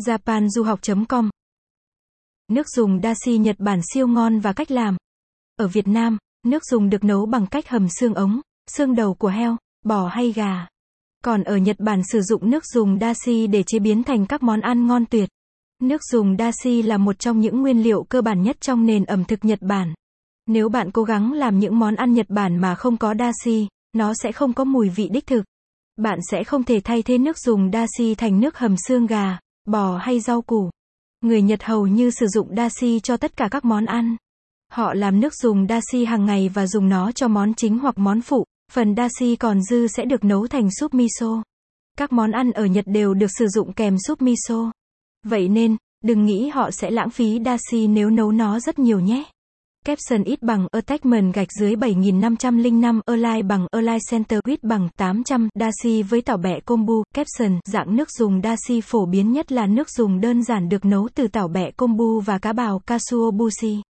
japanduhoc.com Nước dùng dashi Nhật Bản siêu ngon và cách làm. Ở Việt Nam, nước dùng được nấu bằng cách hầm xương ống, xương đầu của heo, bò hay gà. Còn ở Nhật Bản sử dụng nước dùng dashi để chế biến thành các món ăn ngon tuyệt. Nước dùng dashi là một trong những nguyên liệu cơ bản nhất trong nền ẩm thực Nhật Bản. Nếu bạn cố gắng làm những món ăn Nhật Bản mà không có dashi, nó sẽ không có mùi vị đích thực. Bạn sẽ không thể thay thế nước dùng dashi thành nước hầm xương gà, bò hay rau củ. Người Nhật hầu như sử dụng dashi cho tất cả các món ăn. Họ làm nước dùng dashi hàng ngày và dùng nó cho món chính hoặc món phụ, phần dashi còn dư sẽ được nấu thành súp miso. Các món ăn ở Nhật đều được sử dụng kèm súp miso. Vậy nên, đừng nghĩ họ sẽ lãng phí dashi nếu nấu nó rất nhiều nhé. Capson ít bằng attachment gạch dưới 7505 Align bằng Align Center width bằng 800 Dashi với tảo bẹ kombu Capson dạng nước dùng dashi phổ biến nhất là nước dùng đơn giản được nấu từ tảo bẹ kombu và cá bào kasuobushi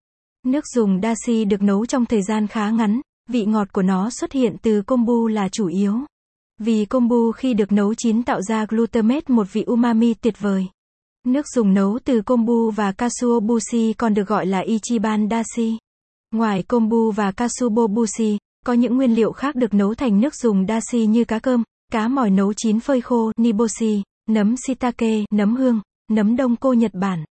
Nước dùng dashi được nấu trong thời gian khá ngắn, vị ngọt của nó xuất hiện từ kombu là chủ yếu. Vì kombu khi được nấu chín tạo ra glutamate một vị umami tuyệt vời. Nước dùng nấu từ kombu và kasuobushi còn được gọi là ichiban dashi. Ngoài kombu và kasubobushi, có những nguyên liệu khác được nấu thành nước dùng dashi như cá cơm, cá mòi nấu chín phơi khô, niboshi, nấm shiitake, nấm hương, nấm đông cô Nhật Bản.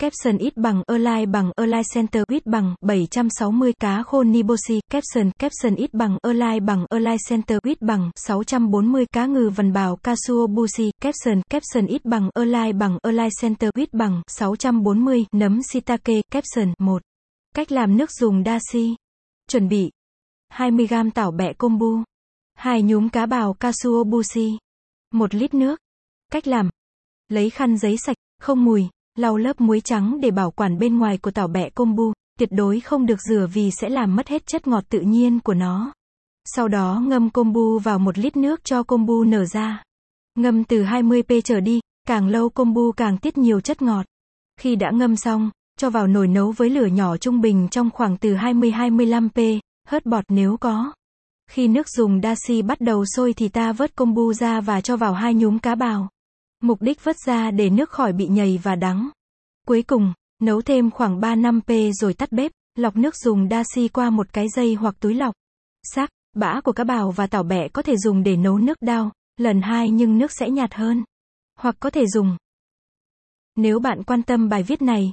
Capson ít bằng Align bằng Align Center ít bằng 760 cá khô Niboshi. Capson Capson ít bằng Align bằng Align Center ít bằng 640 cá ngừ vần bào Katsuobushi Capson Capson ít bằng Align bằng Align Center ít bằng 640 nấm shiitake. Capson 1 Cách làm nước dùng dashi Chuẩn bị. 20g tảo bẹ kombu 2 nhúm cá bào kasuobushi 1 lít nước. Cách làm. Lấy khăn giấy sạch, không mùi lau lớp muối trắng để bảo quản bên ngoài của tảo bẹ kombu, tuyệt đối không được rửa vì sẽ làm mất hết chất ngọt tự nhiên của nó. Sau đó ngâm kombu vào một lít nước cho kombu nở ra. Ngâm từ 20p trở đi, càng lâu kombu càng tiết nhiều chất ngọt. Khi đã ngâm xong, cho vào nồi nấu với lửa nhỏ trung bình trong khoảng từ 20-25p, hớt bọt nếu có. Khi nước dùng dashi bắt đầu sôi thì ta vớt kombu ra và cho vào hai nhúm cá bào. Mục đích vớt ra để nước khỏi bị nhầy và đắng. Cuối cùng, nấu thêm khoảng 3-5p rồi tắt bếp, lọc nước dùng dashi qua một cái dây hoặc túi lọc. Xác, bã của cá bào và tảo bẹ có thể dùng để nấu nước đao, lần hai nhưng nước sẽ nhạt hơn. Hoặc có thể dùng. Nếu bạn quan tâm bài viết này,